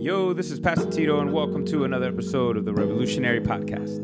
Yo, this is Pastor Tito, and welcome to another episode of the Revolutionary Podcast.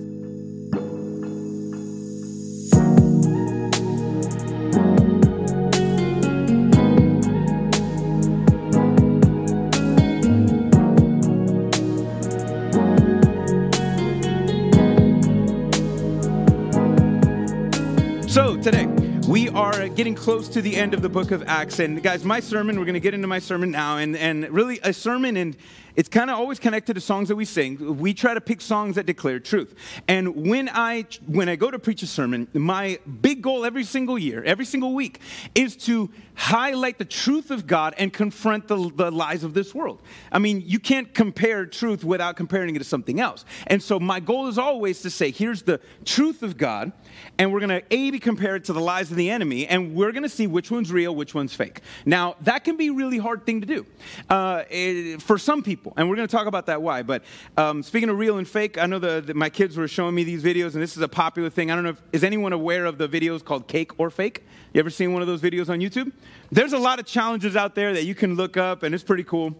So, today, we are getting close to the end of the book of Acts. And, guys, my sermon, we're going to get into my sermon now. And, and really, a sermon, and it's kind of always connected to songs that we sing. We try to pick songs that declare truth. And when I, when I go to preach a sermon, my big goal every single year, every single week, is to highlight the truth of God and confront the, the lies of this world. I mean, you can't compare truth without comparing it to something else. And so, my goal is always to say, here's the truth of God, and we're going to A, be compared to the lies of the enemy, and we're going to see which one's real, which one's fake. Now, that can be a really hard thing to do uh, it, for some people, and we're going to talk about that why. But um, speaking of real and fake, I know the, the, my kids were showing me these videos, and this is a popular thing. I don't know if, is anyone aware of the videos called Cake or Fake? You ever seen one of those videos on YouTube? There's a lot of challenges out there that you can look up, and it's pretty cool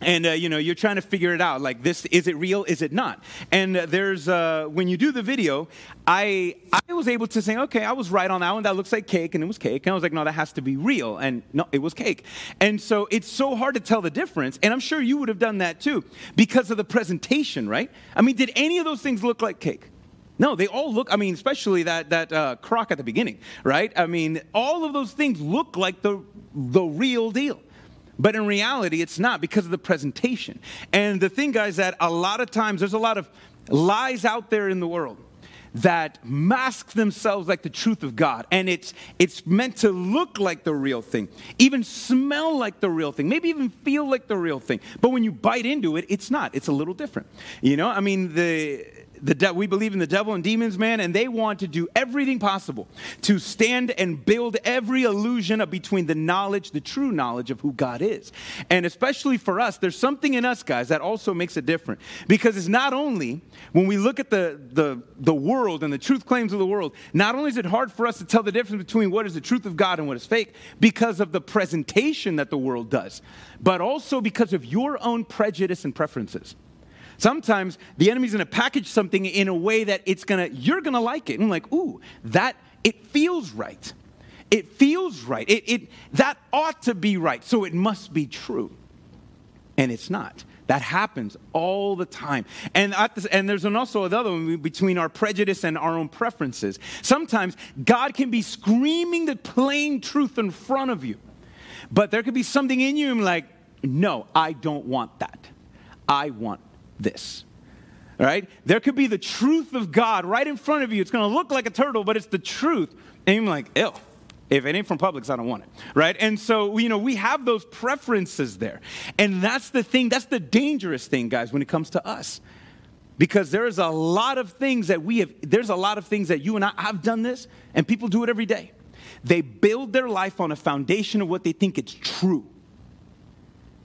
and uh, you know you're trying to figure it out like this is it real is it not? And uh, there's uh, when you do the video i i was able to say okay i was right on that one that looks like cake and it was cake. And i was like no that has to be real. And no it was cake. And so it's so hard to tell the difference and i'm sure you would have done that too because of the presentation right? I mean did any of those things look like cake? No, they all look, I mean, especially that, that uh, crock at the beginning, right? I mean, all of those things look like the, the real deal. But in reality, it's not because of the presentation. And the thing, guys, that a lot of times there's a lot of lies out there in the world that mask themselves like the truth of God. And it's, it's meant to look like the real thing, even smell like the real thing, maybe even feel like the real thing. But when you bite into it, it's not. It's a little different. You know, I mean, the the de- we believe in the devil and demons, man, and they want to do everything possible to stand and build every illusion between the knowledge, the true knowledge of who God is. And especially for us, there's something in us, guys, that also makes it different. Because it's not only when we look at the, the, the world and the truth claims of the world, not only is it hard for us to tell the difference between what is the truth of God and what is fake because of the presentation that the world does, but also because of your own prejudice and preferences. Sometimes the enemy's gonna package something in a way that it's gonna, you're gonna like it. And I'm like, ooh, that, it feels right. It feels right. It, it, that ought to be right. So it must be true. And it's not. That happens all the time. And, this, and there's an also another one between our prejudice and our own preferences. Sometimes God can be screaming the plain truth in front of you, but there could be something in you like, no, I don't want that. I want this. All right? There could be the truth of God right in front of you. It's going to look like a turtle, but it's the truth. And you're like, ew. If it ain't from Publix, I don't want it, right? And so, you know, we have those preferences there. And that's the thing, that's the dangerous thing, guys, when it comes to us. Because there is a lot of things that we have, there's a lot of things that you and I, I've done this, and people do it every day. They build their life on a foundation of what they think it's true,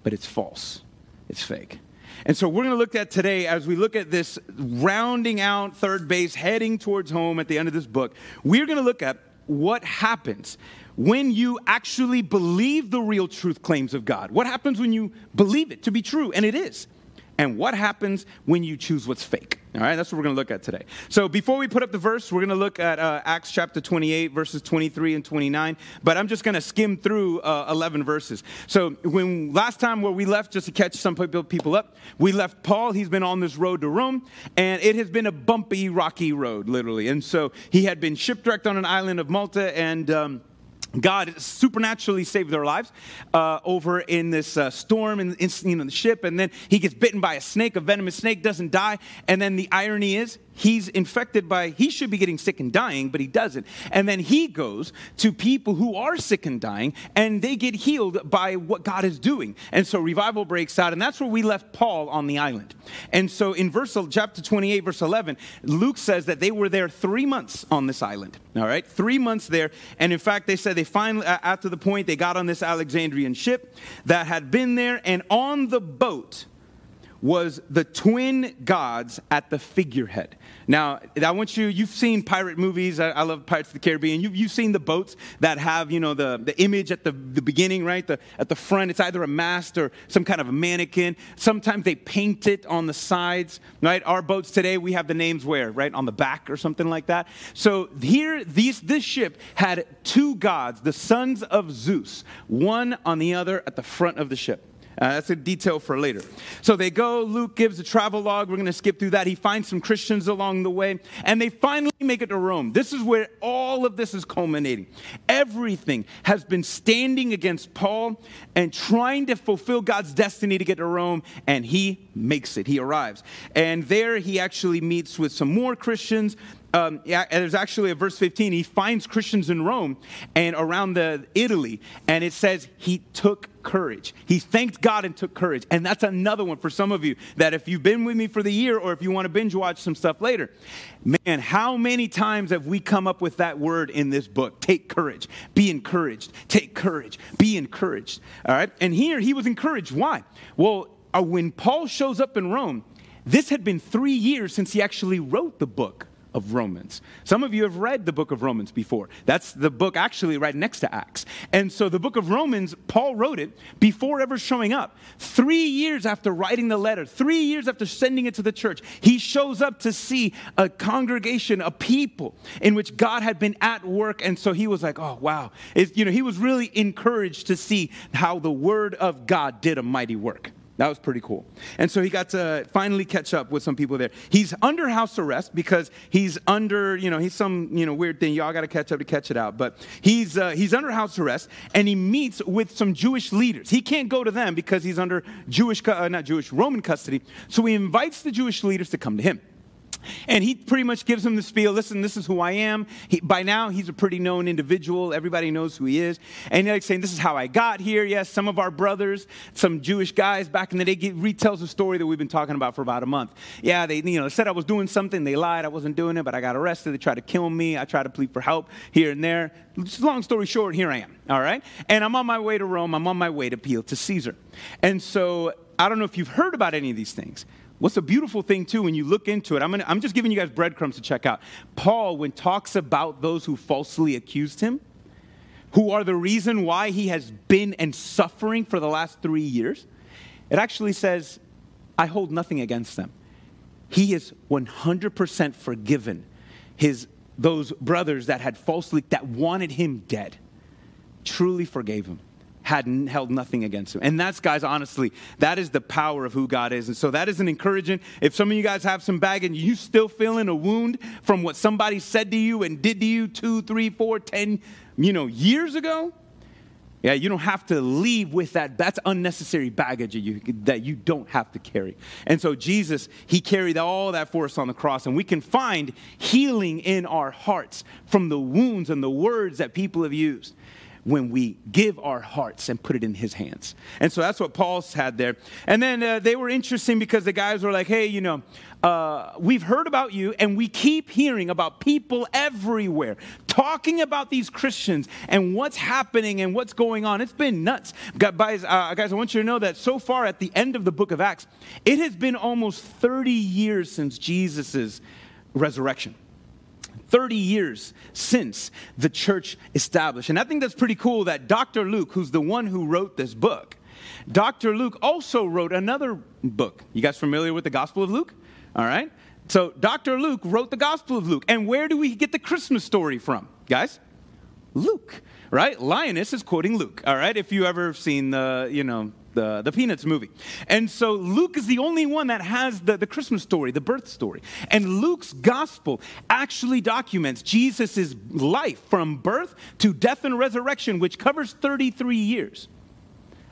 but it's false, it's fake. And so we're going to look at today, as we look at this rounding out third base, heading towards home at the end of this book, we're going to look at what happens when you actually believe the real truth claims of God. What happens when you believe it to be true? And it is and what happens when you choose what's fake. All right, that's what we're going to look at today. So before we put up the verse, we're going to look at uh, Acts chapter 28, verses 23 and 29. But I'm just going to skim through uh, 11 verses. So when last time where we left, just to catch some people up, we left Paul. He's been on this road to Rome, and it has been a bumpy, rocky road, literally. And so he had been shipwrecked on an island of Malta, and um, God supernaturally saved their lives uh, over in this uh, storm in, in, the ship, and then he gets bitten by a snake, a venomous snake, doesn't die. And then the irony is, he's infected by, he should be getting sick and dying, but he doesn't. And then he goes to people who are sick and dying, and they get healed by what God is doing. And so revival breaks out, and that's where we left Paul on the island. And so in verse chapter 28, verse 11, Luke says that they were there three months on this island. All right, three months there. And in fact, they said they finally, after the point, they got on this Alexandrian ship that had been there, and on the boat, was the twin gods at the figurehead. Now, I want you, you've seen pirate movies. I, I love Pirates of the Caribbean. You, you've seen the boats that have, you know, the, the image at the, the beginning, right? The, at the front, it's either a mast or some kind of a mannequin. Sometimes they paint it on the sides, right? Our boats today, we have the names where, right? On the back or something like that. So here, these, this ship had two gods, the sons of Zeus, one on the other at the front of the ship. Uh, that's a detail for later. So they go, Luke gives a travel log. We're going to skip through that. He finds some Christians along the way, and they finally make it to Rome. This is where all of this is culminating. Everything has been standing against Paul and trying to fulfill God's destiny to get to Rome, and he makes it. He arrives. And there he actually meets with some more Christians um, yeah, there's actually a verse 15. He finds Christians in Rome and around the Italy, and it says he took courage. He thanked God and took courage. And that's another one for some of you that if you've been with me for the year or if you want to binge watch some stuff later, man, how many times have we come up with that word in this book? Take courage, be encouraged, take courage, be encouraged. All right. And here he was encouraged. Why? Well, uh, when Paul shows up in Rome, this had been three years since he actually wrote the book of Romans. Some of you have read the book of Romans before. That's the book actually right next to Acts. And so the book of Romans, Paul wrote it before ever showing up. Three years after writing the letter, three years after sending it to the church, he shows up to see a congregation, a people in which God had been at work. And so he was like, oh, wow. It, you know, he was really encouraged to see how the word of God did a mighty work. That was pretty cool. And so he got to finally catch up with some people there. He's under house arrest because he's under, you know, he's some, you know, weird thing. Y'all got to catch up to catch it out. But he's, uh, he's under house arrest and he meets with some Jewish leaders. He can't go to them because he's under Jewish, uh, not Jewish, Roman custody. So he invites the Jewish leaders to come to him. And he pretty much gives him the spiel listen, this is who I am. He, by now, he's a pretty known individual. Everybody knows who he is. And he's like saying, This is how I got here. Yes, some of our brothers, some Jewish guys back in the day, retells a story that we've been talking about for about a month. Yeah, they you know, said I was doing something. They lied. I wasn't doing it, but I got arrested. They tried to kill me. I tried to plead for help here and there. Just long story short, here I am. All right? And I'm on my way to Rome. I'm on my way to appeal to Caesar. And so I don't know if you've heard about any of these things. What's a beautiful thing, too, when you look into it, I'm, gonna, I'm just giving you guys breadcrumbs to check out. Paul, when talks about those who falsely accused him, who are the reason why he has been and suffering for the last three years, it actually says, I hold nothing against them. He is 100% forgiven his, those brothers that had falsely, that wanted him dead, truly forgave him had held nothing against him. And that's, guys, honestly, that is the power of who God is. And so that is an encouragement. If some of you guys have some baggage, you still feeling a wound from what somebody said to you and did to you two, three, four, ten, you know, years ago, yeah, you don't have to leave with that. That's unnecessary baggage that you, that you don't have to carry. And so Jesus, he carried all that for us on the cross, and we can find healing in our hearts from the wounds and the words that people have used when we give our hearts and put it in his hands. And so that's what Paul's had there. And then uh, they were interesting because the guys were like, hey, you know, uh, we've heard about you and we keep hearing about people everywhere talking about these Christians and what's happening and what's going on. It's been nuts. Guys, uh, guys, I want you to know that so far at the end of the book of Acts, it has been almost 30 years since Jesus' resurrection. 30 years since the church established. And I think that's pretty cool that Dr. Luke, who's the one who wrote this book, Dr. Luke also wrote another book. You guys familiar with the Gospel of Luke? All right. So Dr. Luke wrote the Gospel of Luke. And where do we get the Christmas story from, guys? Luke, right? Linus is quoting Luke, all right? If you ever seen the, you know, the, the Peanuts movie. And so Luke is the only one that has the, the Christmas story, the birth story. And Luke's gospel actually documents Jesus' life from birth to death and resurrection, which covers 33 years.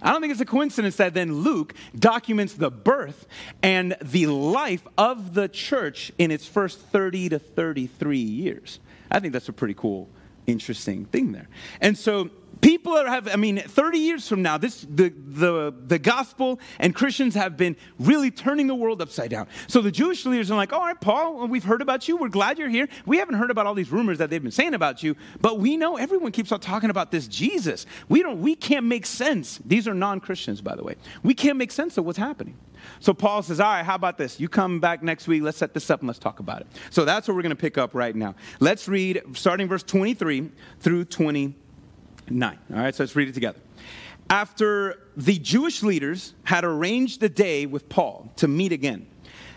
I don't think it's a coincidence that then Luke documents the birth and the life of the church in its first 30 to 33 years. I think that's a pretty cool, interesting thing there. And so People have, I mean, 30 years from now, this the, the, the gospel and Christians have been really turning the world upside down. So the Jewish leaders are like, all right, Paul, we've heard about you. We're glad you're here. We haven't heard about all these rumors that they've been saying about you, but we know everyone keeps on talking about this Jesus. We don't, we can't make sense. These are non-Christians, by the way. We can't make sense of what's happening. So Paul says, all right, how about this? You come back next week. Let's set this up and let's talk about it. So that's what we're going to pick up right now. Let's read starting verse 23 through 20. 9. All right, so let's read it together. After the Jewish leaders had arranged the day with Paul to meet again,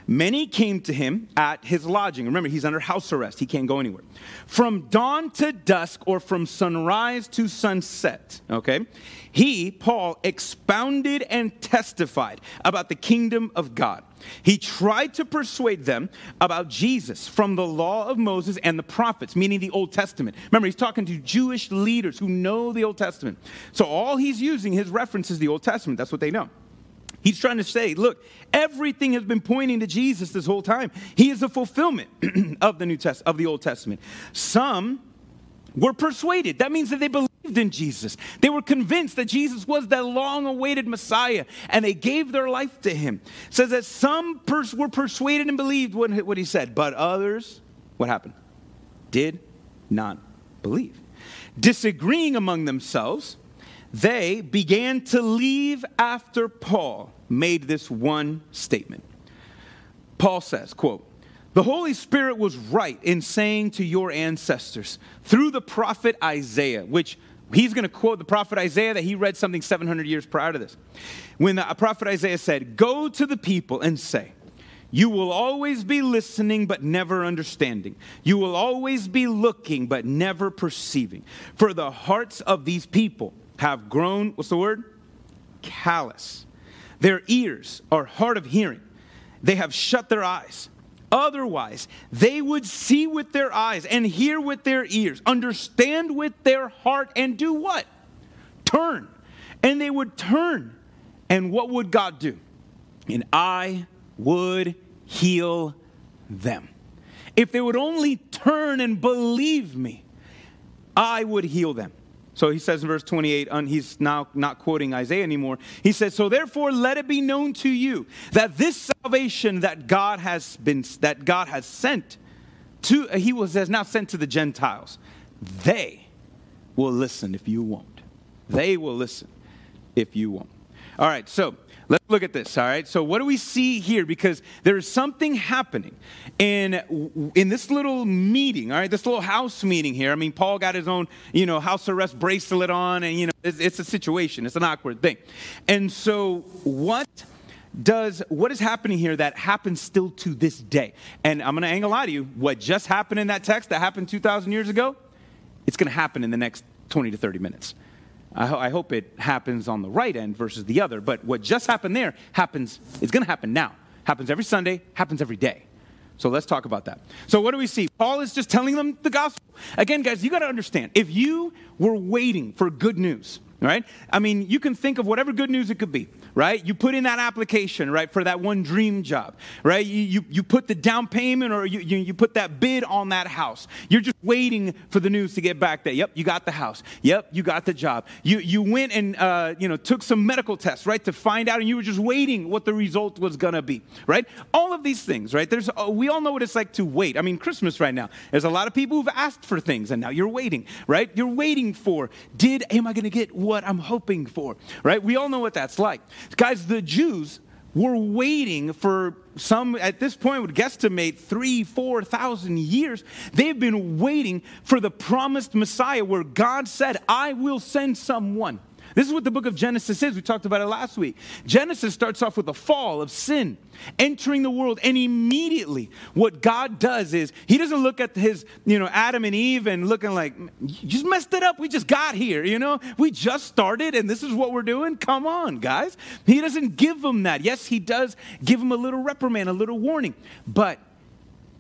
many came to him at his lodging. Remember, he's under house arrest, he can't go anywhere. From dawn to dusk, or from sunrise to sunset, okay? He, Paul, expounded and testified about the kingdom of God he tried to persuade them about Jesus from the law of Moses and the prophets, meaning the Old Testament. Remember, he's talking to Jewish leaders who know the Old Testament. So all he's using, his reference is the Old Testament. That's what they know. He's trying to say, look, everything has been pointing to Jesus this whole time. He is the fulfillment of the New Test of the Old Testament. Some were persuaded. That means that they believed in Jesus. They were convinced that Jesus was the long awaited Messiah and they gave their life to him. It says that some pers- were persuaded and believed what he said, but others, what happened? Did not believe. Disagreeing among themselves, they began to leave after Paul made this one statement. Paul says, quote, the Holy Spirit was right in saying to your ancestors through the prophet Isaiah, which he's going to quote the prophet Isaiah that he read something 700 years prior to this. When the uh, prophet Isaiah said, Go to the people and say, you will always be listening, but never understanding. You will always be looking, but never perceiving. For the hearts of these people have grown, what's the word? Callous. Their ears are hard of hearing. They have shut their eyes. Otherwise, they would see with their eyes and hear with their ears, understand with their heart, and do what? Turn. And they would turn. And what would God do? And I would heal them. If they would only turn and believe me, I would heal them. So he says in verse 28, he's now not quoting Isaiah anymore. He says, So therefore let it be known to you that this salvation that God has been that God has sent to uh, he was has now sent to the Gentiles. They will listen if you won't. They will listen if you won't. All right, so Let's look at this, all right? So, what do we see here? Because there is something happening in, in this little meeting, all right? This little house meeting here. I mean, Paul got his own, you know, house arrest bracelet on, and, you know, it's, it's a situation, it's an awkward thing. And so, what does what is happening here that happens still to this day? And I'm going to angle out to you. What just happened in that text that happened 2,000 years ago, it's going to happen in the next 20 to 30 minutes. I, ho- I, hope it happens on the right end versus the other. But what just happened there happens, it's going to happen now. Happens every Sunday, happens every day. So let's talk about that. So, what do we see? Paul is just telling them the gospel. Again, guys, you got to understand if you were waiting for good news, right? I mean, you can think of whatever good news it could be, right? You put in that application, right, for that one dream job, right? You, you, you put the down payment or you, you, you put that bid on that house. You're just waiting for the news to get back there. Yep, you got the house. Yep, you got the job. You, you went and, uh, you know, took some medical tests, right, to find out, and you were just waiting what the result was going to be, right? All of these things, right? There's, uh, we all know what it's like to wait. I mean, Christmas right now, there's a lot of people who've asked for things, and now you're waiting, right? You're waiting for, did, am I going to get what I'm hoping for, right? We all know what that's like. Guys, the Jews were waiting for some, at this point, would guesstimate three, 4,000 years. They've been waiting for the promised Messiah where God said, I will send someone this is what the book of Genesis is. We talked about it last week. Genesis starts off with a fall of sin entering the world, and immediately what God does is He doesn't look at his, you know, Adam and Eve and looking like, you just messed it up. We just got here, you know? We just started, and this is what we're doing. Come on, guys. He doesn't give them that. Yes, He does give them a little reprimand, a little warning, but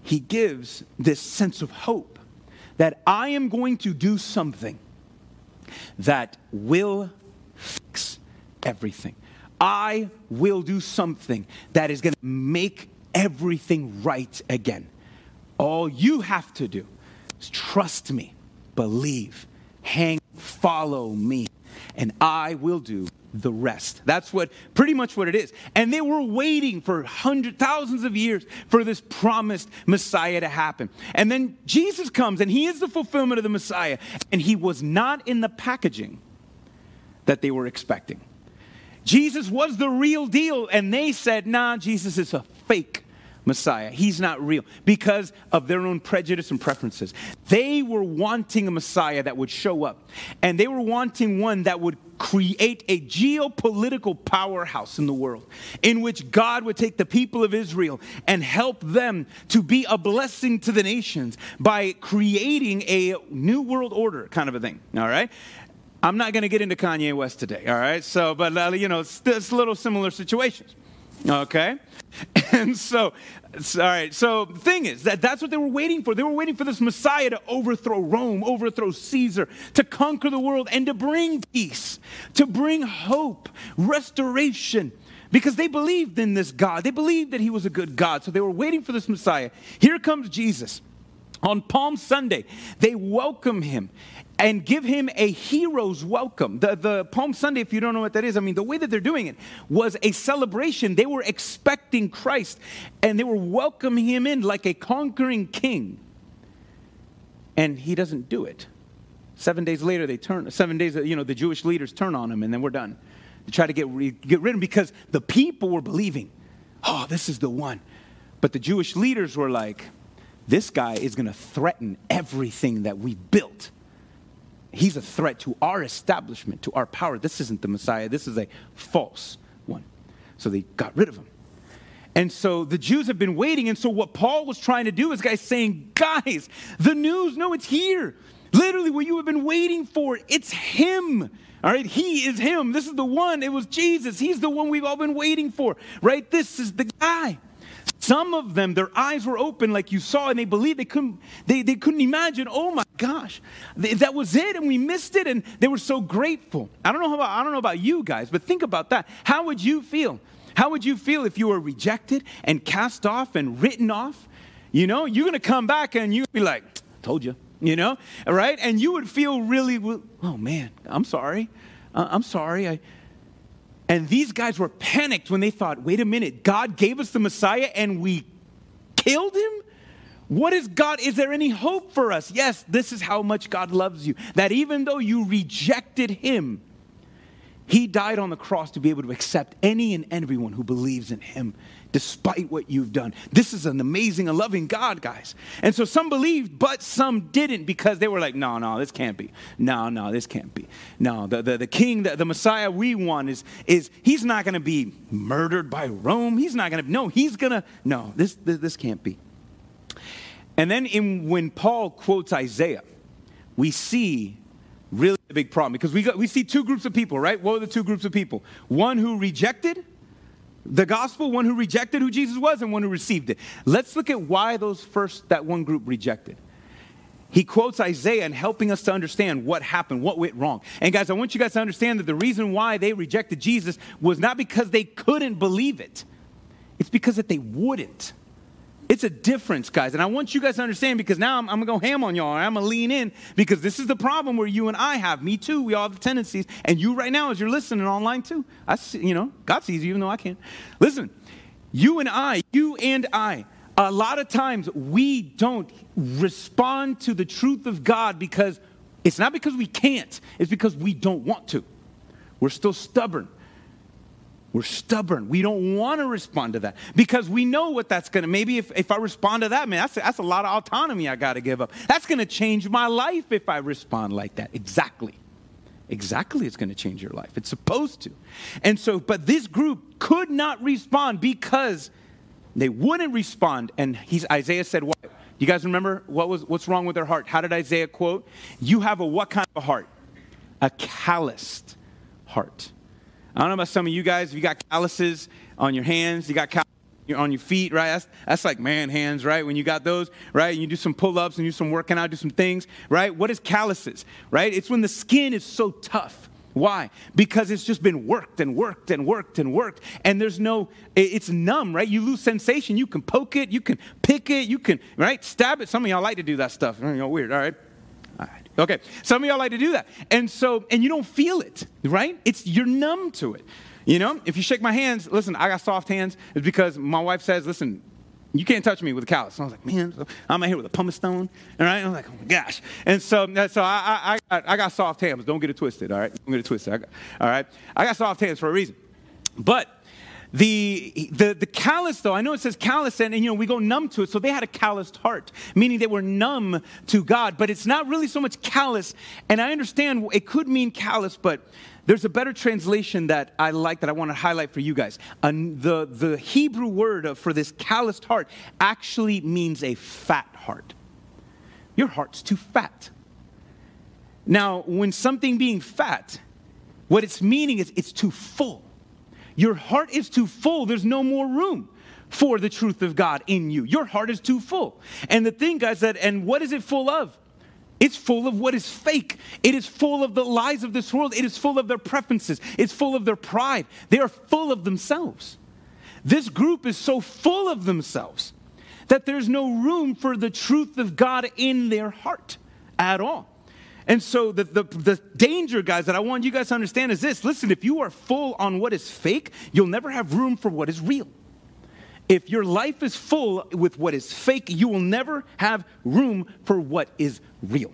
He gives this sense of hope that I am going to do something that will fix everything. I will do something that is going to make everything right again. All you have to do is trust me, believe, hang follow me, and I will do the rest. That's what pretty much what it is. And they were waiting for hundreds, thousands of years for this promised Messiah to happen. And then Jesus comes and he is the fulfillment of the Messiah. And he was not in the packaging that they were expecting. Jesus was the real deal. And they said, nah, Jesus is a fake Messiah. He's not real because of their own prejudice and preferences. They were wanting a Messiah that would show up, and they were wanting one that would create a geopolitical powerhouse in the world in which God would take the people of Israel and help them to be a blessing to the nations by creating a new world order kind of a thing. All right? I'm not going to get into Kanye West today, all right? So, but, uh, you know, it's, it's little similar situations. Okay? And so, all right, so the thing is that that's what they were waiting for. They were waiting for this Messiah to overthrow Rome, overthrow Caesar, to conquer the world, and to bring peace, to bring hope, restoration, because they believed in this God. They believed that he was a good God. So they were waiting for this Messiah. Here comes Jesus. On Palm Sunday, they welcome him and give him a hero's welcome. The, the Palm Sunday, if you don't know what that is, I mean, the way that they're doing it was a celebration. They were expecting Christ and they were welcoming him in like a conquering king. And he doesn't do it. Seven days later, they turn, seven days, you know, the Jewish leaders turn on him and then we're done. They try to get, get rid of him because the people were believing, oh, this is the one. But the Jewish leaders were like, this guy is going to threaten everything that we built he's a threat to our establishment, to our power. This isn't the Messiah, this is a false one. So they got rid of him. And so the Jews have been waiting. And so what Paul was trying to do is guys saying, guys, the news, no, it's here. Literally what you have been waiting for, it's him. All right, he is him. This is the one. It was Jesus. He's the one we've all been waiting for. Right? This is the guy. Some of them, their eyes were open like you saw, and they believed they couldn't, they, they couldn't imagine, oh my gosh, that was it, and we missed it, and they were so grateful. I don't know about, I don't know about you guys, but think about that. How would you feel? How would you feel if you were rejected and cast off and written off? You know, you're gonna come back and you'd be like, told you, you know, right? And you would feel really, oh man, I'm sorry. Uh, I'm sorry. I, and these guys were panicked when they thought, wait a minute, God gave us the Messiah and we killed him? What is God? Is there any hope for us? Yes, this is how much God loves you. That even though you rejected him, he died on the cross to be able to accept any and everyone who believes in him, despite what you've done. This is an amazing and loving God, guys. And so some believed, but some didn't because they were like, no, no, this can't be. No, no, this can't be. No, the, the, the king, the, the Messiah we want is, is he's not going to be murdered by Rome. He's not going to, no, he's going to, no, this, this, this can't be. And then in, when Paul quotes Isaiah, we see really a big problem because we, got, we see two groups of people, right? What were the two groups of people? One who rejected the gospel, one who rejected who Jesus was, and one who received it. Let's look at why those first, that one group rejected. He quotes Isaiah and helping us to understand what happened, what went wrong. And guys, I want you guys to understand that the reason why they rejected Jesus was not because they couldn't believe it, it's because that they wouldn't. It's a difference, guys. And I want you guys to understand because now I'm, I'm going to go ham on y'all. I'm going to lean in because this is the problem where you and I have. Me too. We all have the tendencies. And you right now, as you're listening online too, I see, you know, God sees you even though I can't. Listen, you and I, you and I, a lot of times we don't respond to the truth of God because it's not because we can't, it's because we don't want to. We're still stubborn. We're stubborn. We don't want to respond to that because we know what that's going to. Maybe if, if I respond to that, man, that's, that's a lot of autonomy I got to give up. That's going to change my life if I respond like that. Exactly. Exactly, it's going to change your life. It's supposed to. And so, but this group could not respond because they wouldn't respond. And he's, Isaiah said, What? You guys remember what was, what's wrong with their heart? How did Isaiah quote? You have a what kind of a heart? A calloused heart. I don't know about some of you guys, if you got calluses on your hands, you got calluses on your feet, right? That's, that's like man hands, right? When you got those, right? And you do some pull ups and you do some working out, do some things, right? What is calluses, right? It's when the skin is so tough. Why? Because it's just been worked and worked and worked and worked, and there's no, it's numb, right? You lose sensation. You can poke it, you can pick it, you can, right? Stab it. Some of y'all like to do that stuff. You know, weird, all right? Okay, some of y'all like to do that. And so, and you don't feel it, right? It's, you're numb to it. You know, if you shake my hands, listen, I got soft hands. It's because my wife says, listen, you can't touch me with a callus. I was like, man, I'm out here with a pumice stone. All right. I was like, oh my gosh. And so, uh, so I, I, I, got soft hands. Don't get it twisted. All right. Don't get it twisted. I got, all right. I got soft hands for a reason. But the, the, the callous, though, I know it says callous, and, and, you know, we go numb to it. So they had a calloused heart, meaning they were numb to God. But it's not really so much callous. And I understand it could mean callous, but there's a better translation that I like that I want to highlight for you guys. And the, the Hebrew word for this calloused heart actually means a fat heart. Your heart's too fat. Now, when something being fat, what it's meaning is it's too full. Your heart is too full, there's no more room for the truth of God in you. Your heart is too full. And the thing, guys, that, and what is it full of? It's full of what is fake. It is full of the lies of this world. It is full of their preferences. It's full of their pride. They are full of themselves. This group is so full of themselves that there's no room for the truth of God in their heart at all. And so, the, the, the, danger, guys, that I want you guys to understand is this listen, if you are full on what is fake, you'll never have room for what is real. If your life is full with what is fake, you will never have room for what is real.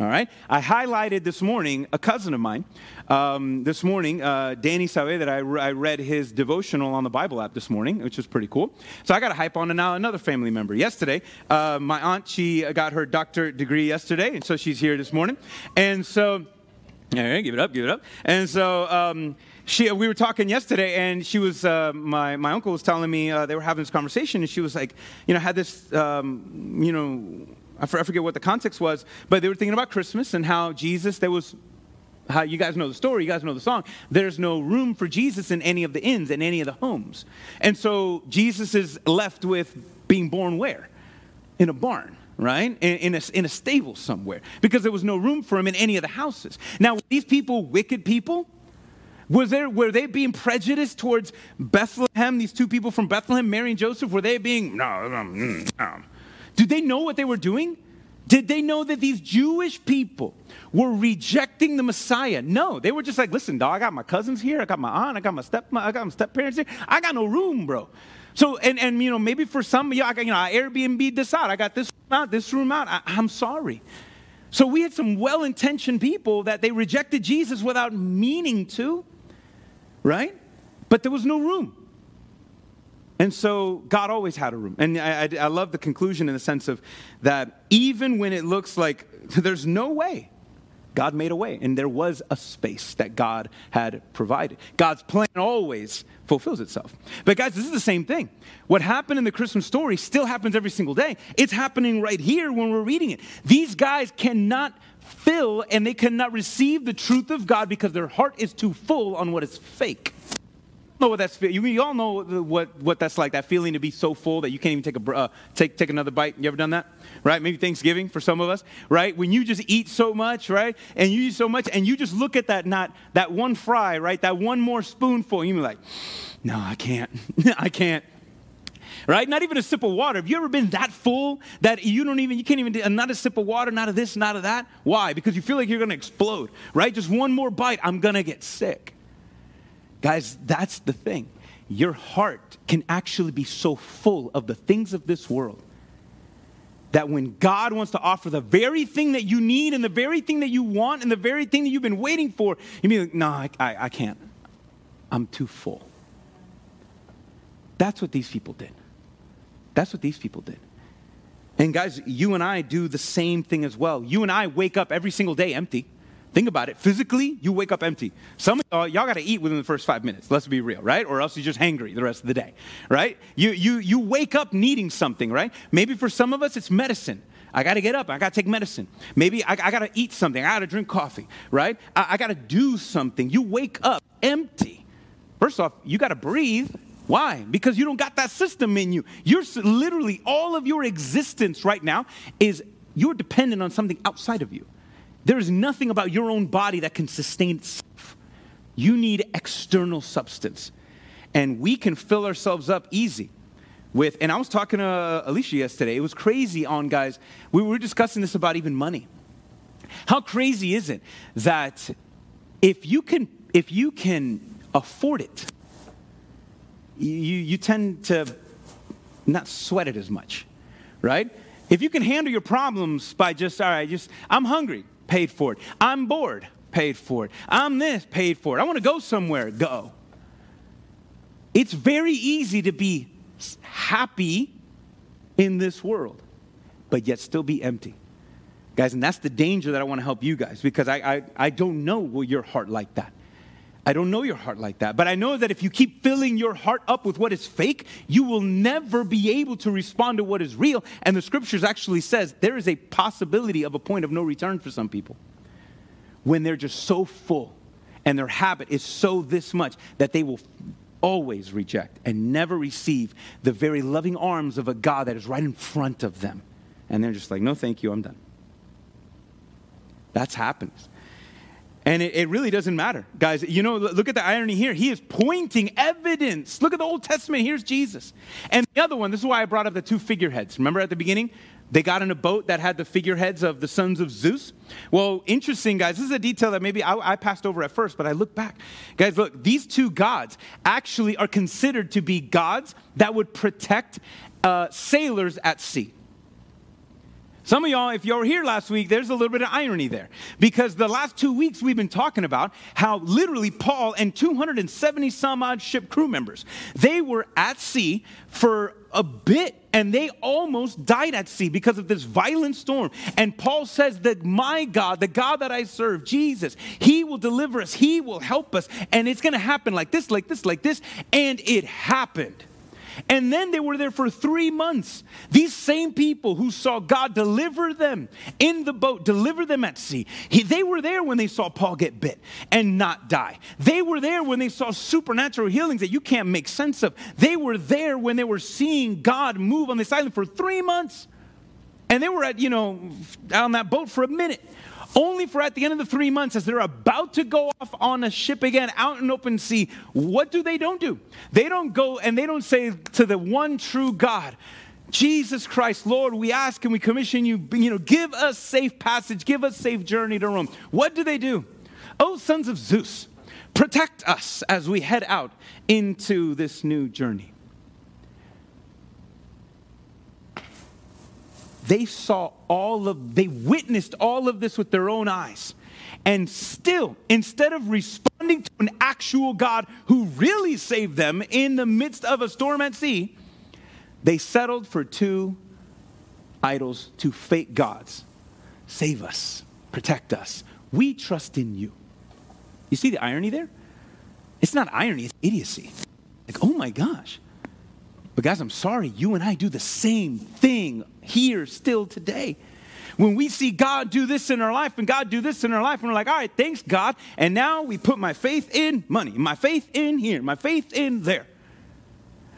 All right? I highlighted this morning a cousin of mine. Um, this morning, uh, Danny that I, I, read his devotional on the Bible app this morning, which was pretty cool. So I got to hype on now another family member. Yesterday, uh, my aunt, she got her doctorate degree yesterday, and so she's here this morning. And so, right, give it up, give it up. And so, um, she, we were talking yesterday, and she was, uh, my, my uncle was telling me, uh, they were having this conversation, and she was like, you know, had this, um, you know, I forget what the context was, but they were thinking about Christmas and how Jesus, there was, how you guys know the story, you guys know the song. There's no room for Jesus in any of the inns, in any of the homes. And so Jesus is left with being born where? In a barn right? In, in, a, in a stable somewhere, because there was no room for him in any of the houses. Now, these people wicked people? Was there, were they being prejudiced towards Bethlehem, these two people from Bethlehem, Mary and Joseph? Were they being, no, no, mm, no. Did they know what they were doing? Did they know that these Jewish people were rejecting the Messiah? No, they were just like, listen, dog, I got my cousins here, I got my aunt, I got my step, I got my step parents here. I got no room, bro. So, and, and you know, maybe for some you, I got, you know, I Airbnb this out. I got this room out, this room out. I, I'm sorry. So we had some well-intentioned people that they rejected Jesus without meaning to right? But there was no room. And so God always had a room. And I, I, I, love the conclusion in the sense of that even when it looks like there's no way, God made a way. And there was a space that God had provided. God's plan always fulfills itself. But guys, this is the same thing. What happened in the Christmas story still happens every single day. It's happening right here when we're reading it. These guys cannot fill and they cannot receive the truth of God because their heart is too full on what is fake. Know what that's you, all know what, what that's like that feeling to be so full that you can't even take a uh, take take another bite you ever done that right maybe thanksgiving for some of us right when you just eat so much right and you eat so much and you just look at that not that one fry right that one more spoonful you be like no i can't i can't right? Not even a sip of water. Have you ever been that full that you don't even, you can't even, do, not a sip of water, not of this, not of that? Why? Because you feel like you're going to explode, right? Just one more bite, I'm going to get sick. Guys, that's the thing. Your heart can actually be so full of the things of this world that when God wants to offer the very thing that you need and the very thing that you want and the very thing that you've been waiting for, you mean, like, no, I, I, I can't. I'm too full. That's what these people did. That's what these people did. And guys, you and I do the same thing as well. You and I wake up every single day empty. Think about it. Physically, you wake up empty. Some of y'all, y'all got to eat within the first five minutes. Let's be real, right? Or else you're just hangry the rest of the day, right? You, you, you wake up needing something, right? Maybe for some of us, it's medicine. I got to get up. I got to take medicine. Maybe I, I got to eat something. I got to drink coffee, right? I, I got to do something. You wake up empty. First off, you got to breathe. Why? Because you don't got that system in you. You're literally, all of your existence right now is you're dependent on something outside of you. There is nothing about your own body that can sustain itself. You need external substance. And we can fill ourselves up easy with, and I was talking to uh, Alicia yesterday. It was crazy on guys. We were discussing this about even money. How crazy is it that if you can, if you can afford it, you, you tend to not sweat it as much, right? If you can handle your problems by just, all right, just, I'm hungry, paid for it. I'm bored, paid for it. I'm this, paid for it. I want to go somewhere, go. It's very easy to be happy in this world, but yet still be empty. Guys, and that's the danger that I want to help you guys because I, I, I don't know your heart like that. I don't know your heart like that. But I know that if you keep filling your heart up with what is fake, you will never be able to respond to what is real. And the scriptures actually says there is a possibility of a point of no return for some people when they're just so full and their habit is so this much that they will always reject and never receive the very loving arms of a God that is right in front of them. And they're just like, no, thank you, I'm done. That's happens. And it, it, really doesn't matter. Guys, you know, look at the irony here. He is pointing evidence. Look at the Old Testament. Here's Jesus. And the other one, this is why I brought up the two figureheads. Remember at the beginning? They got in a boat that had the figureheads of the sons of Zeus. Well, interesting, guys. This is a detail that maybe I, I passed over at first, but I look back. Guys, look, these two gods actually are considered to be gods that would protect uh, sailors at sea. Some of y'all, if you were here last week, there's a little bit of irony there. Because the last two weeks we've been talking about how literally Paul and 270 some odd ship crew members, they were at sea for a bit and they almost died at sea because of this violent storm. And Paul says that my God, the God that I serve, Jesus, he will deliver us, he will help us, and it's to happen like this, like this, like this. And it happened. And then they were there for three months. These same people who saw God deliver them in the boat, deliver them at sea, he, they were there when they saw Paul get bit and not die. They were there when they saw supernatural healings that you can't make sense of. They were there when they were seeing God move on this island for three months. And they were at, you know, on that boat for a minute only for at the end of the three months, as they're about to go off on a ship again out in open sea, what do they don't do? They don't go and they don't say to the one true God, Jesus Christ, Lord, we ask and we commission you, you know, give us safe passage, give us safe journey to Rome. What do they do? Oh, sons of Zeus, protect us as we head out into this new journey. They saw all of, they witnessed all of this with their own eyes. And still, instead of responding to an actual God who really saved them in the midst of a storm at sea, they settled for two idols, two fake gods. Save us, protect us. We trust in you. You see the irony there? It's not irony, it's idiocy. Like, oh my gosh. But guys, I'm sorry, you and I do the same thing here still today. When we see God do this in our life and God do this in our life, and we're like, all right, thanks, God. And now we put my faith in money, my faith in here, my faith in there.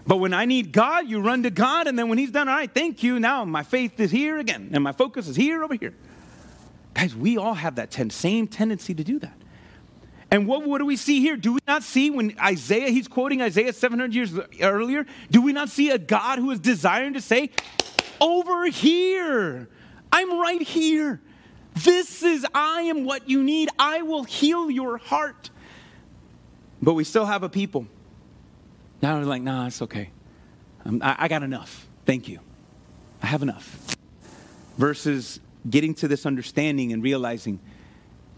But when I need God, you run to God, and then when He's done, all right, thank you. Now my faith is here again, and my focus is here over here. Guys, we all have that ten- same tendency to do that. And what, what do we see here? Do we not see when Isaiah, he's quoting Isaiah 700 years earlier, do we not see a God who is desiring to say, over here, I'm right here. This is, I am what you need. I will heal your heart. But we still have a people. Now we're like, nah, it's okay. I, I got enough. Thank you. I have enough. Versus getting to this understanding and realizing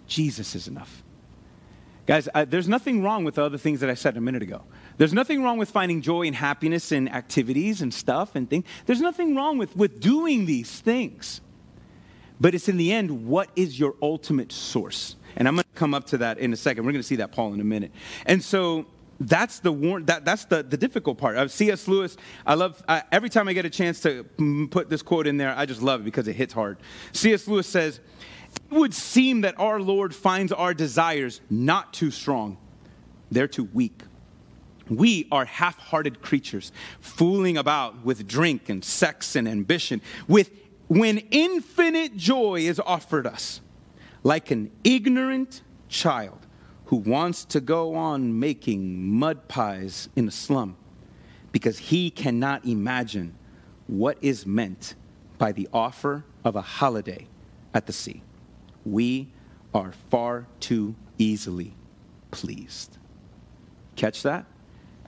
Jesus is enough. Guys, I, there's nothing wrong with the other things that I said a minute ago. There's nothing wrong with finding joy and happiness in activities and stuff and things. There's nothing wrong with, with doing these things. But it's in the end, what is your ultimate source? And I'm going to come up to that in a second. We're going to see that, Paul, in a minute. And so that's the war- that, that's the, the difficult part. Uh, C.S. Lewis, I love, uh, every time I get a chance to put this quote in there, I just love it because it hits hard. C.S. Lewis says, it would seem that our Lord finds our desires not too strong, they're too weak. We are half hearted creatures, fooling about with drink and sex and ambition, with, when infinite joy is offered us, like an ignorant child who wants to go on making mud pies in a slum because he cannot imagine what is meant by the offer of a holiday at the sea. We are far too easily pleased. Catch that?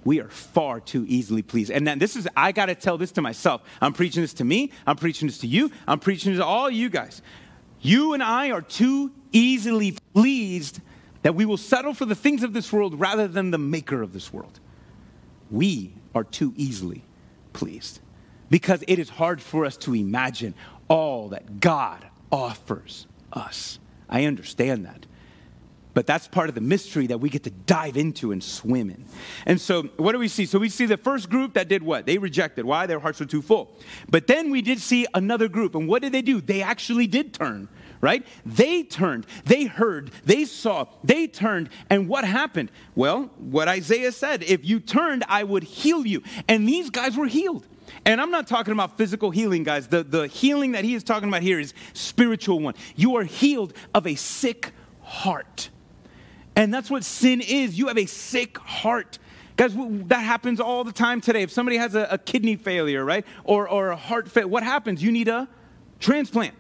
We are far too easily pleased. And then this is, I got to tell this to myself. I'm preaching this to me. I'm preaching this to you. I'm preaching this to all you guys. You and I are too easily pleased that we will settle for the things of this world rather than the maker of this world. We are too easily pleased because it is hard for us to imagine all that God offers us. I understand that. But that's part of the mystery that we get to dive into and swim in. And so, what do we see? So, we see the first group that did what? They rejected. Why? Their hearts were too full. But then we did see another group. And what did they do? They actually did turn, right? They turned, they heard, they saw, they turned. And what happened? Well, what Isaiah said if you turned, I would heal you. And these guys were healed. And I'm not talking about physical healing, guys. The, the healing that he is talking about here is spiritual one. You are healed of a sick heart. And that's what sin is. You have a sick heart. Guys, that happens all the time today. If somebody has a, a kidney failure, right, or, or a heart failure, what happens? You need a transplant,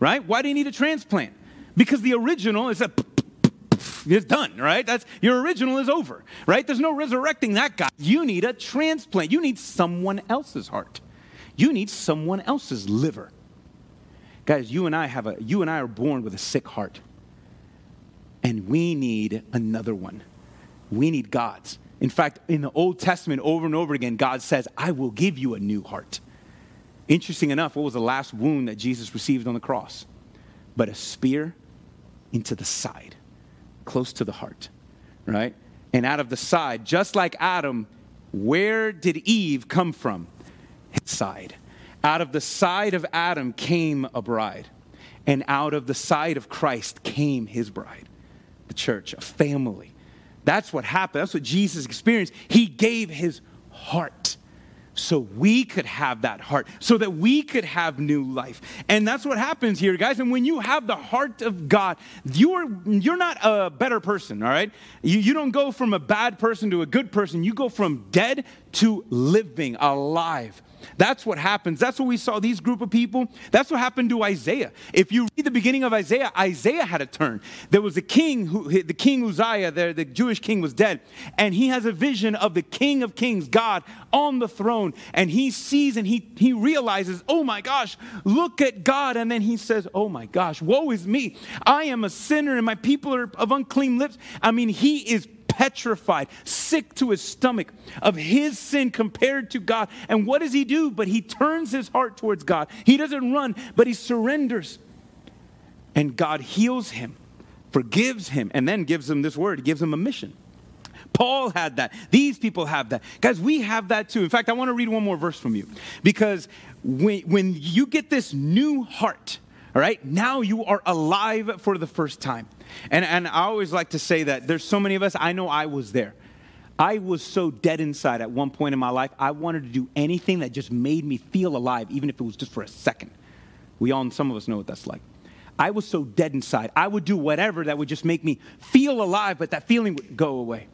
right? Why do you need a transplant? Because the original is a it's done, right? That's your original is over, right? There's no resurrecting that guy. You need a transplant. You need someone else's heart. You need someone else's liver. Guys, you and I have a you and I are born with a sick heart. And we need another one. We need God's. In fact, in the Old Testament, over and over again, God says, I will give you a new heart. Interesting enough, what was the last wound that Jesus received on the cross? But a spear into the side, close to the heart, right? And out of the side, just like Adam, where did Eve come from? His side. Out of the side of Adam came a bride, and out of the side of Christ came his bride the church, a family. That's what happened. That's what Jesus experienced. He gave his heart so we could have that heart, so that we could have new life. And that's what happens here, guys. And when you have the heart of God, you're, you're not a better person, all right? You, you don't go from a bad person to a good person. You go from dead to living, alive. That's what happens. That's what we saw these group of people. That's what happened to Isaiah. If you read the beginning of Isaiah, Isaiah had a turn. There was a king who the king Uzziah there, the Jewish king was dead, and he has a vision of the King of Kings, God, on the throne, and he sees and he he realizes, "Oh my gosh, look at God." And then he says, "Oh my gosh, woe is me. I am a sinner and my people are of unclean lips." I mean, he is petrified, sick to his stomach of his sin compared to God. And what does he do? But he turns his heart towards God. He doesn't run, but he surrenders. And God heals him, forgives him, and then gives him this word. He gives him a mission. Paul had that. These people have that. Guys, we have that too. In fact, I want to read one more verse from you because when, when you get this new heart, all right, now you are alive for the first time. And, and I always like to say that there's so many of us, I know I was there. I was so dead inside at one point in my life, I wanted to do anything that just made me feel alive, even if it was just for a second. We all, some of us know what that's like. I was so dead inside. I would do whatever that would just make me feel alive, but that feeling would go away.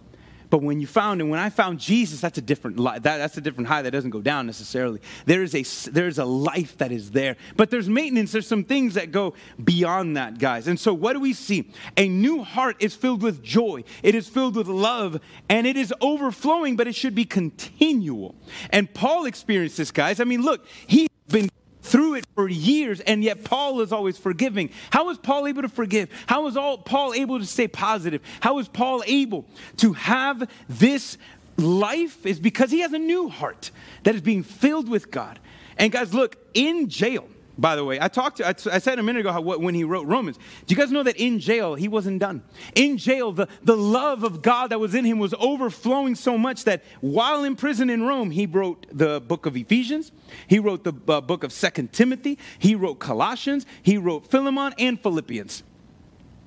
But when you found and when I found Jesus, that's a different that, that's a different high that doesn't go down necessarily. There is a there's a life that is there, but there's maintenance. There's some things that go beyond that, guys. And so what do we see? A new heart is filled with joy. It is filled with love, and it is overflowing, but it should be continual. And Paul experienced this, guys. I mean, look, he's been through it for years, and yet Paul is always forgiving. How was Paul able to forgive? How was all Paul able to stay positive? How was Paul able to have this life? Is because he has a new heart that is being filled with God. And guys, look, in jail, by the way. I talked to, I, said a minute ago how when he wrote Romans. Do you guys know that in jail he wasn't done? In jail, the, the love of God that was in him was overflowing so much that while in prison in Rome, he wrote the book of Ephesians, he wrote the uh, book of Second Timothy, he wrote Colossians, he wrote Philemon and Philippians.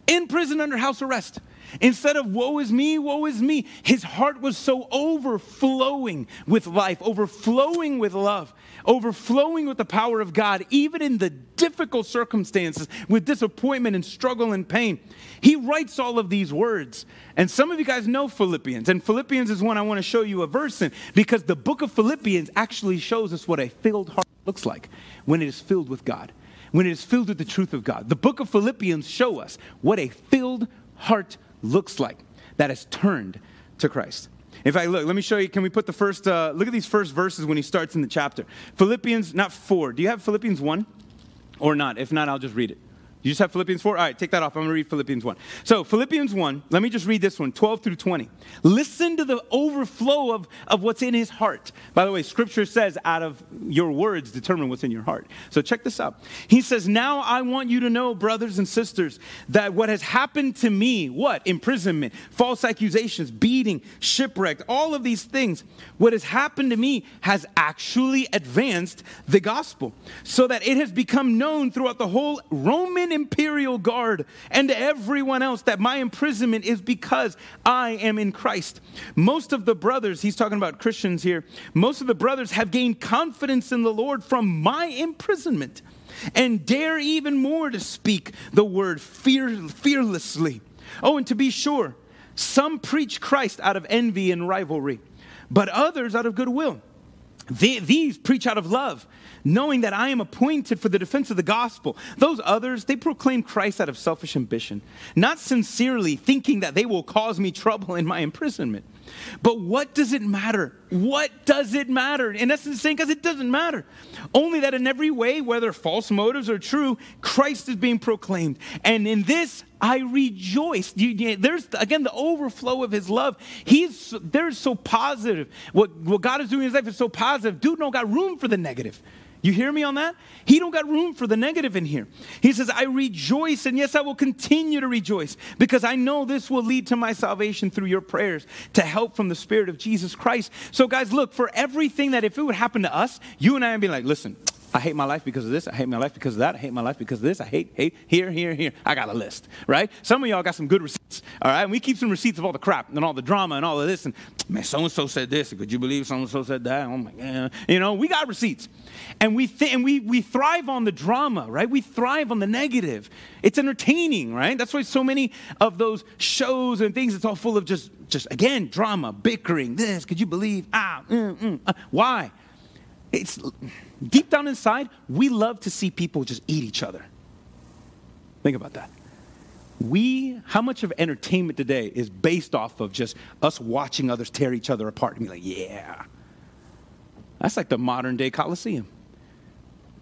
In prison under house arrest. Instead of woe is me, woe is me, his heart was so overflowing with life, overflowing with love, overflowing with the power of God, even in the difficult circumstances with disappointment and struggle and pain. He writes all of these words. And some of you guys know Philippians, and Philippians is one I want to show you a verse in because the book of Philippians actually shows us what a filled heart looks like when it is filled with God when it is filled with the truth of God. The book of Philippians show us what a filled heart looks like that has turned to Christ. In fact, look, let me show you. Can we put the first, uh, look at these first verses when he starts in the chapter. Philippians, not four. Do you have Philippians 1 or not? If not, I'll just read it. You just have Philippians 4? All right, take that off. I'm going to read Philippians 1. So, Philippians 1, let me just read this one 12 through 20. Listen to the overflow of, of what's in his heart. By the way, scripture says, out of your words determine what's in your heart. So, check this out. He says, Now I want you to know, brothers and sisters, that what has happened to me, what? Imprisonment, false accusations, beating, shipwrecked, all of these things, what has happened to me has actually advanced the gospel so that it has become known throughout the whole Roman imperial guard and everyone else that my imprisonment is because I am in Christ. Most of the brothers, he's talking about Christians here, most of the brothers have gained confidence in the Lord from my imprisonment and dare even more to speak the word fear, fearlessly. Oh, and to be sure, some preach Christ out of envy and rivalry, but others out of goodwill. these preach out of love knowing that I am appointed for the defense of the gospel. Those others, they proclaim Christ out of selfish ambition, not sincerely thinking that they will cause me trouble in my imprisonment. But what does it matter? What does it matter? In essence, saying because it doesn't matter. Only that in every way, whether false motives or true, Christ is being proclaimed. And in this, I rejoice. There's again the overflow of his love. He's there's so positive. What, what God is doing in his life is so positive. Dude, no got room for the negative. You hear me on that? He don't got room for the negative in here. He says, I rejoice, and yes, I will continue to rejoice, because I know this will lead to my salvation through your prayers to help from the Spirit of Jesus Christ. So, guys, look, for everything that if it would happen to us, you and I would be like, listen, I hate my life because of this. I hate my life because of that. I hate my life because of this. I hate, hate, here, here, here. I got a list, right? Some of y'all got some good receipts, all right? And we keep some receipts of all the crap and all the drama and all of this. And man, so and so said this. Could you believe so and so said that? Oh my God. You know, we got receipts. And we th- and we we thrive on the drama, right? We thrive on the negative. It's entertaining, right? That's why so many of those shows and things, it's all full of just, just again, drama, bickering, this, could you believe? Ah, mm, mm, uh. why? It's deep down inside, we love to see people just eat each other. Think about that. We, how much of entertainment today is based off of just us watching others tear each other apart and be like, yeah. That's like the modern day Coliseum.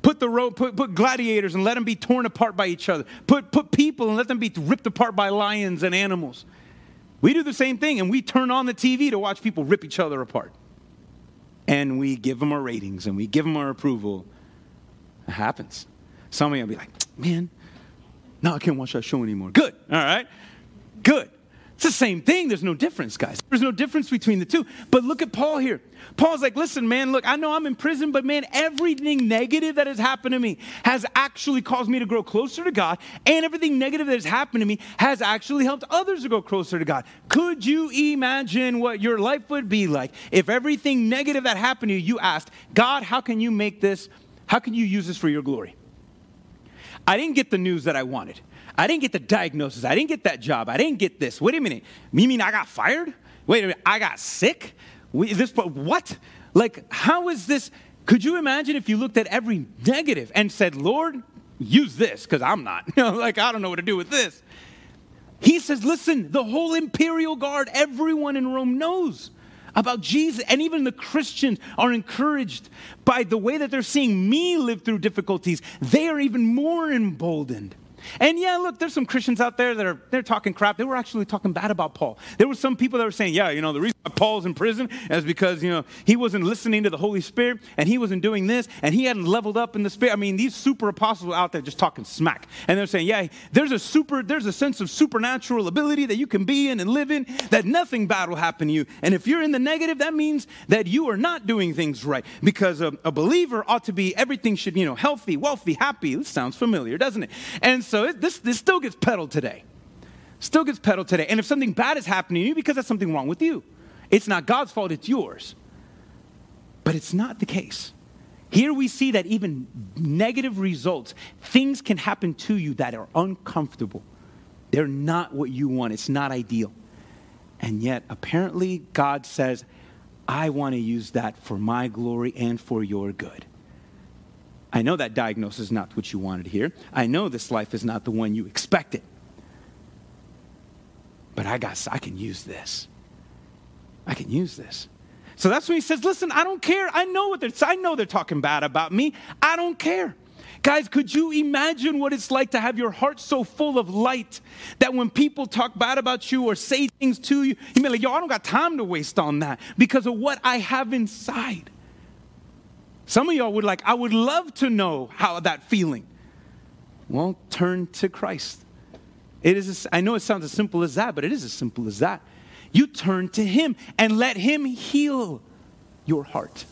Put the rope, put, put gladiators and let them be torn apart by each other. Put, put people and let them be ripped apart by lions and animals. We do the same thing and we turn on the TV to watch people rip each other apart and we give them our ratings and we give them our approval, it happens. Some of you will be like, man, now I can't watch that show anymore. Good, all right, good. It's the same thing. There's no difference, guys. There's no difference between the two. But look at Paul here. Paul's like, listen, man, look, I know I'm in prison, but man, everything negative that has happened to me has actually caused me to grow closer to God, and everything negative that has happened to me has actually helped others to go closer to God. Could you imagine what your life would be like if everything negative that happened to you, you asked, God, how can you make this, how can you use this for your glory? I didn't get the news that I wanted. I didn't get the diagnosis. I didn't get that job. I didn't get this. Wait a minute. You mean I got fired? Wait a minute. I got sick? This, what? Like, how is this? Could you imagine if you looked at every negative and said, Lord, use this, because I'm not. Like, I don't know what to do with this. He says, listen, the whole imperial guard, everyone in Rome knows about Jesus, and even the Christians are encouraged by the way that they're seeing me live through difficulties. They are even more emboldened. And yeah, look, there's some Christians out there that are they're talking crap. They were actually talking bad about Paul. There were some people that were saying, yeah, you know, the reason Paul's in prison is because, you know, he wasn't listening to the Holy Spirit and he wasn't doing this and he hadn't leveled up in the spirit. I mean, these super apostles out there just talking smack. And they're saying, yeah, there's a super, there's a sense of supernatural ability that you can be in and live in, that nothing bad will happen to you. And if you're in the negative, that means that you are not doing things right. Because a, a believer ought to be, everything should, you know, healthy, wealthy, happy. This sounds familiar, doesn't it? And so it, this, this still gets peddled today. Still gets peddled today. And if something bad is happening to you, because there's something wrong with you. It's not God's fault, it's yours. But it's not the case. Here we see that even negative results, things can happen to you that are uncomfortable. They're not what you want, it's not ideal. And yet, apparently, God says, I want to use that for my glory and for your good. I know that diagnosis is not what you wanted to hear. I know this life is not the one you expected. But I got I can use this. I can use this. So that's when he says, "Listen, I don't care. I know what they're I know they're talking bad about me. I don't care." Guys, could you imagine what it's like to have your heart so full of light that when people talk bad about you or say things to you, you be like, yo, I don't got time to waste on that because of what I have inside. Some of y'all would like, I would love to know how that feeling. Well, turn to Christ. It is, I know it sounds as simple as that, but it is as simple as that. You turn to Him and let Him heal your heart.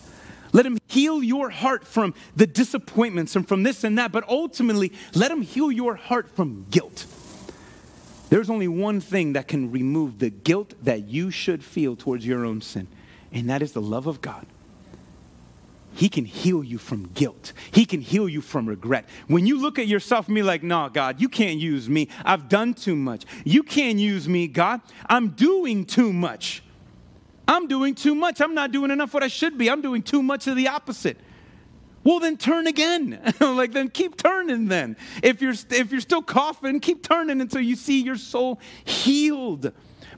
Let Him heal your heart from the disappointments and from this and that, but ultimately, let Him heal your heart from guilt. There's only one thing that can remove the guilt that you should feel towards your own sin, and that is the love of God. He can heal you from guilt. He can heal you from regret. When you look at yourself and be like, no, God, you can't use me. I've done too much. You can't use me, God. I'm doing too much. I'm doing too much. I'm not doing enough what I should be. I'm doing too much of the opposite. Well, then turn again. like, then keep turning then. If you're, if you're still coughing, keep turning until you see your soul healed.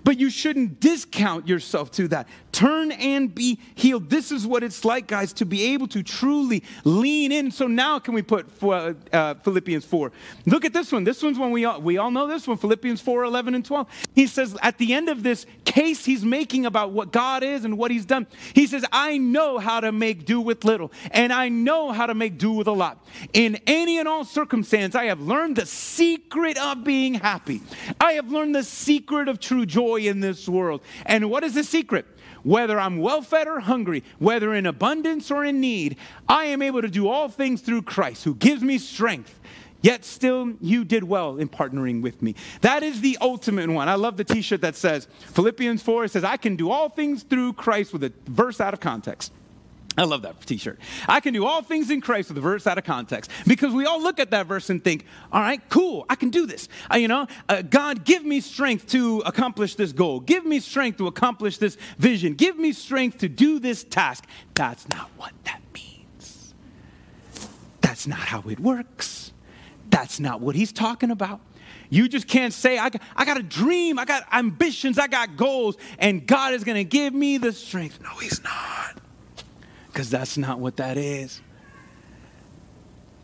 But you shouldn't discount yourself to that. Turn and be healed. This is what it's like, guys, to be able to truly lean in. So now, can we put uh, Philippians 4? Look at this one. This one's one we all, we all know this one Philippians 4 11 and 12. He says, at the end of this case he's making about what God is and what he's done, he says, I know how to make do with little, and I know how to make do with a lot. In any and all circumstance, I have learned the secret of being happy. I have learned the secret of true joy in this world. And what is the secret? Whether I'm well fed or hungry, whether in abundance or in need, I am able to do all things through Christ who gives me strength. Yet still, you did well in partnering with me. That is the ultimate one. I love the t shirt that says, Philippians 4 says, I can do all things through Christ with a verse out of context. I love that t shirt. I can do all things in Christ with a verse out of context because we all look at that verse and think, all right, cool, I can do this. Uh, you know, uh, God, give me strength to accomplish this goal. Give me strength to accomplish this vision. Give me strength to do this task. That's not what that means. That's not how it works. That's not what he's talking about. You just can't say, I I got a dream, I got ambitions, I got goals, and God is going to give me the strength. No, he's not because that's not what that is.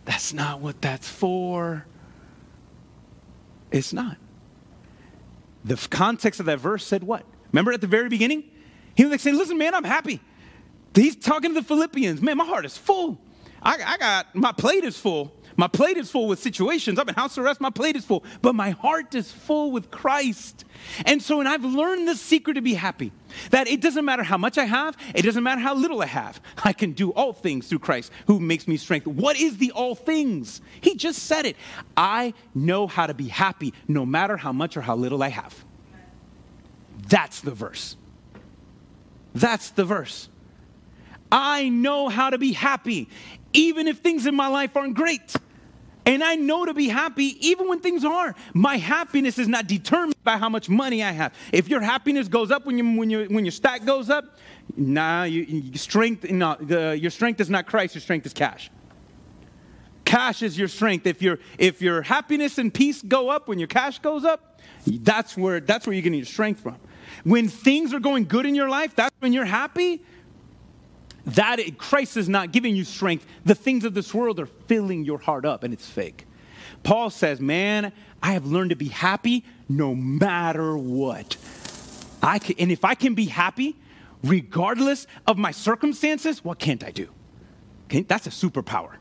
That's not what that's for. It's not. The context of that verse said what? Remember at the very beginning? He was like saying, Listen, man, I'm happy. He's talking to the Philippians. Man, my heart is full. I, I got, my plate is full. My plate is full with situations. I'm in house arrest, my plate is full, but my heart is full with Christ. And so, and I've learned the secret to be happy that it doesn't matter how much I have, it doesn't matter how little I have. I can do all things through Christ who makes me strength. What is the all things? He just said it. I know how to be happy no matter how much or how little I have. That's the verse. That's the verse. I know how to be happy even if things in my life aren't great. And I know to be happy even when things are. My happiness is not determined by how much money I have. If your happiness goes up when, you, when, you, when your stack goes up, nah, you, you strength, no, the, your strength is not Christ, your strength is cash. Cash is your strength. If, your if your happiness and peace go up when your cash goes up, that's where, that's where you're getting your strength from. When things are going good in your life, that's when you're happy that Christ is not giving you strength. The things of this world are filling your heart up, and it's fake. Paul says, Man, I have learned to be happy no matter what. I can, and if I can be happy regardless of my circumstances, what can't I do? Okay, that's a superpower.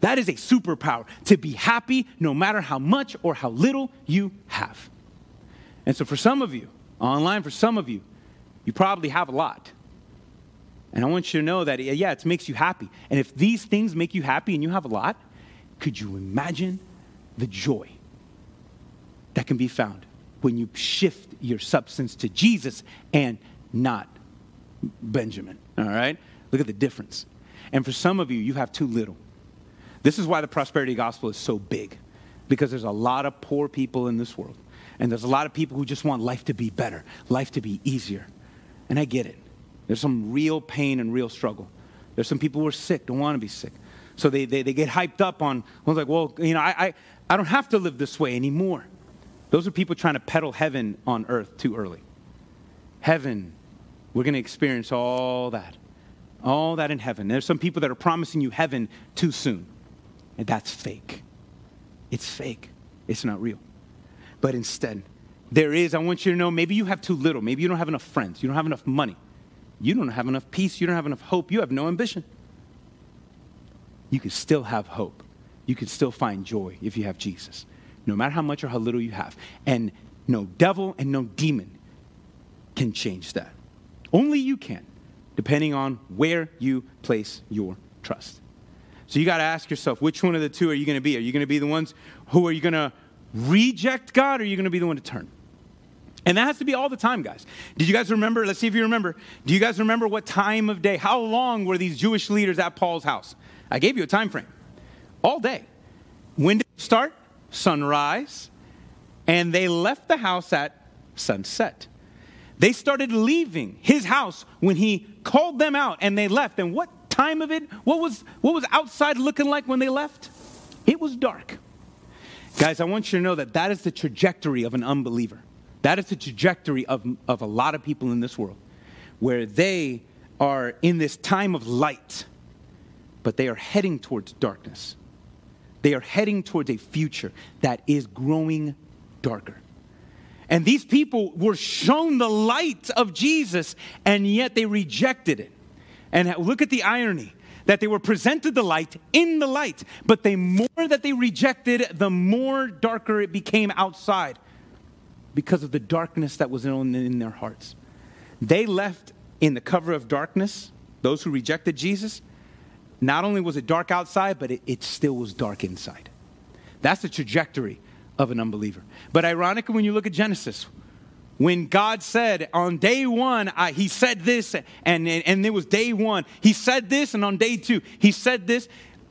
That is a superpower to be happy no matter how much or how little you have. And so, for some of you, online, for some of you, you probably have a lot. And I want you to know that, yeah, it makes you happy. And if these things make you happy and you have a lot, could you imagine the joy that can be found when you shift your substance to Jesus and not Benjamin? All right? Look at the difference. And for some of you, you have too little. This is why the prosperity gospel is so big, because there's a lot of poor people in this world. And there's a lot of people who just want life to be better, life to be easier. And I get it. There's some real pain and real struggle. There's some people who are sick, don't want to be sick. So they, they, they get hyped up on, was like, well, you know, I, I, I don't have to live this way anymore. Those are people trying to peddle heaven on earth too early. Heaven, we're going to experience all that. All that in heaven. There's some people that are promising you heaven too soon. And that's fake. It's fake. It's not real. But instead, there is, I want you to know, maybe you have too little. Maybe you don't have enough friends. You don't have enough money. You don't have enough peace. You don't have enough hope. You have no ambition. You can still have hope. You can still find joy if you have Jesus, no matter how much or how little you have. And no devil and no demon can change that. Only you can, depending on where you place your trust. So you got to ask yourself, which one of the two are you going to be? Are you going to be the ones who are you going to reject God or are you going to be the one to turn? And that has to be all the time, guys. Did you guys remember? Let's see if you remember. Do you guys remember what time of day? How long were these Jewish leaders at Paul's house? I gave you a time frame. All day. When did it start? Sunrise. And they left the house at sunset. They started leaving his house when he called them out and they left. And what time of it? What was what was outside looking like when they left? It was dark. Guys, I want you to know that that is the trajectory of an unbeliever. That is the trajectory of, of a lot of people in this world, where they are in this time of light, but they are heading towards darkness. They are heading towards a future that is growing darker. And these people were shown the light of Jesus, and yet they rejected it. And look at the irony that they were presented the light in the light, but the more that they rejected, the more darker it became outside because of the darkness that was in, their hearts. They left in the cover of darkness, those who rejected Jesus. Not only was it dark outside, but it, it still was dark inside. That's the trajectory of an unbeliever. But ironically, when you look at Genesis, when God said on day one, I, He said this, and, and, and it was day one, He said this, and on day two, He said this.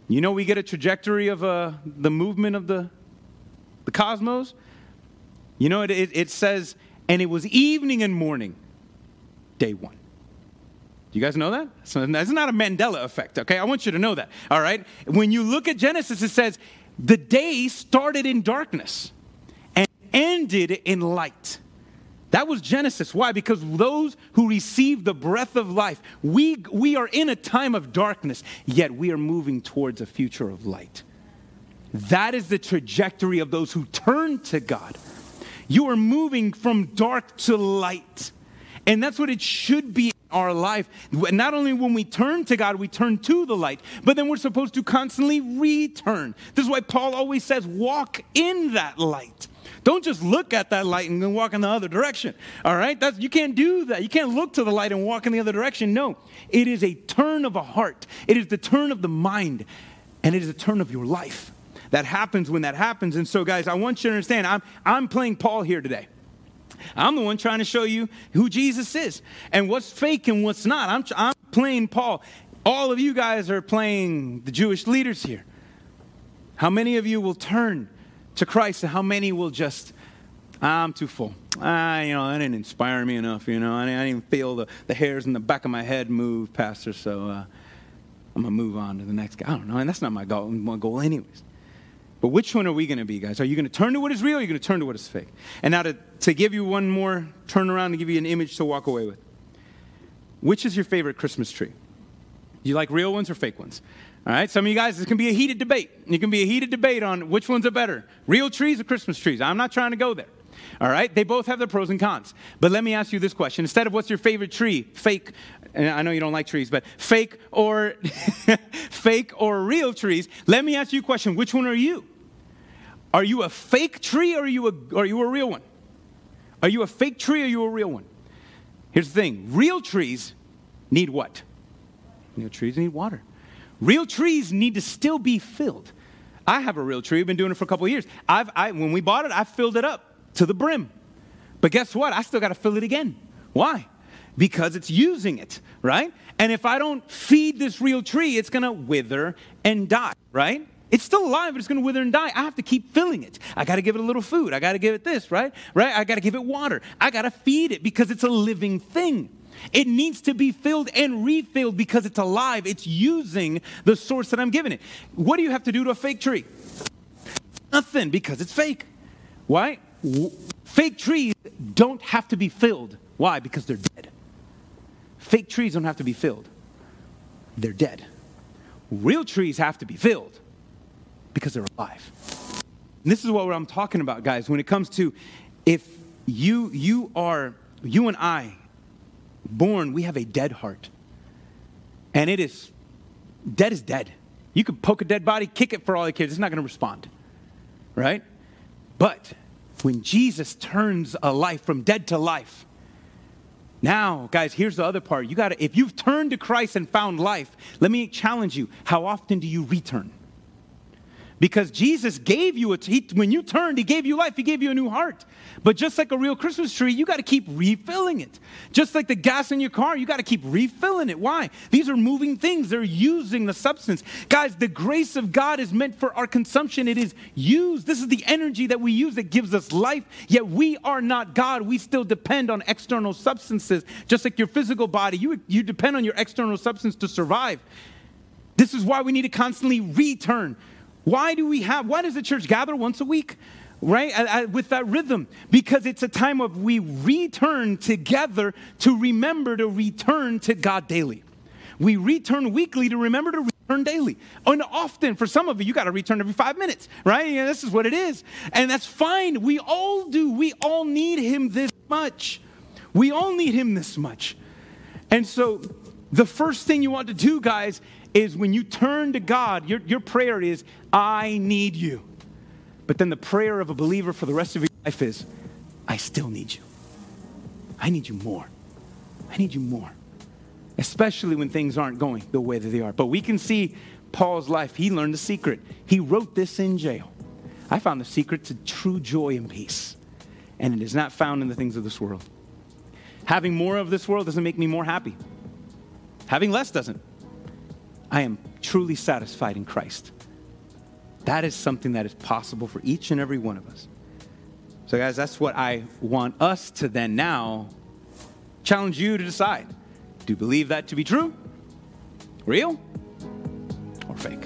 You know, we get a trajectory of uh, the movement of the, the cosmos. You know, it, it, it says, and it was evening and morning, day one. Do you guys know that? So that's not a Mandela effect, okay? I want you to know that, all right? When you look at Genesis, it says, the day started in darkness and ended in light. That was Genesis. Why? Because those who receive the breath of life, we, we are in a time of darkness, yet we are moving towards a future of light. That is the trajectory of those who turn to God. You are moving from dark to light. And that's what it should be in our life. Not only when we turn to God, we turn to the light, but then we're supposed to constantly return. This is why Paul always says, walk in that light. Don't just look at that light and walk in the other direction. All right? That's, you can't do that. You can't look to the light and walk in the other direction. No. It is a turn of a heart, it is the turn of the mind, and it is a turn of your life. That happens when that happens. And so, guys, I want you to understand I'm, I'm playing Paul here today. I'm the one trying to show you who Jesus is and what's fake and what's not. I'm, I'm playing Paul. All of you guys are playing the Jewish leaders here. How many of you will turn to Christ, and how many will just, I'm too full. Ah, you know, that didn't inspire me enough. You know, I didn't, I didn't feel the, the hairs in the back of my head move, Pastor. So uh, I'm gonna move on to the next guy. I don't know, and that's not my goal. My goal, anyways. But which one are we going to be, guys? Are you going to turn to what is real or are you going to turn to what is fake? And now to, to give you one more turn around and give you an image to walk away with. Which is your favorite Christmas tree? Do you like real ones or fake ones? All right, some of you guys, this can be a heated debate. It can be a heated debate on which ones are better real trees or Christmas trees. I'm not trying to go there. All right, they both have their pros and cons. But let me ask you this question instead of what's your favorite tree, fake, and I know you don't like trees, but fake or fake or real trees, let me ask you a question which one are you? Are you a fake tree or are you a, are you a real one? Are you a fake tree or are you a real one? Here's the thing real trees need what? Real trees need water. Real trees need to still be filled. I have a real tree. I've been doing it for a couple years. I've, I, when we bought it, I filled it up to the brim. But guess what? I still got to fill it again. Why? Because it's using it, right? And if I don't feed this real tree, it's going to wither and die, right? It's still alive, but it's going to wither and die. I have to keep filling it. I got to give it a little food. I got to give it this, right? Right? I got to give it water. I got to feed it because it's a living thing. It needs to be filled and refilled because it's alive. It's using the source that I'm giving it. What do you have to do to a fake tree? Nothing because it's fake. Why? Fake trees don't have to be filled. Why? Because they're dead. Fake trees don't have to be filled, they're dead. Real trees have to be filled because they're alive. And this is what I'm talking about, guys, when it comes to if you you are you and I born, we have a dead heart. And it is dead is dead. You could poke a dead body, kick it for all the kids, it's not going to respond. Right? But when Jesus turns a life from dead to life, now, guys, here's the other part. You got to, if you've turned to Christ and found life, let me challenge you. How often do you return? Because Jesus gave you a, he, when you turned, He gave you life, He gave you a new heart. But just like a real Christmas tree, you got to keep refilling it. Just like the gas in your car, you got to keep refilling it. Why? These are moving things, they're using the substance. Guys, the grace of God is meant for our consumption, it is used. This is the energy that we use that gives us life, yet we are not God. We still depend on external substances. Just like your physical body, you, you depend on your external substance to survive. This is why we need to constantly return. Why do we have, why does the church gather once a week? Right? with that rhythm. Because it's a time of we return together to remember to return to God daily. We return weekly to remember to return daily. And often, for some of you, you got to return every five minutes, right? Yeah, this is what it is. And that's fine. We all do. We all need Him this much. We all need Him this much. And so, the first thing you want to do, guys, is when you turn to God, your, your prayer is, I need you. But then the prayer of a believer for the rest of your life is, I still need you. I need you more. I need you more. Especially when things aren't going the way that they are. But we can see Paul's life. He learned the secret. He wrote this in jail. I found the secret to true joy and peace. And it is not found in the things of this world. Having more of this world doesn't make me more happy. Having less doesn't. I am truly satisfied in Christ. That is something that is possible for each and every one of us. So, guys, that's what I want us to then now challenge you to decide. Do you believe that to be true, real, or fake?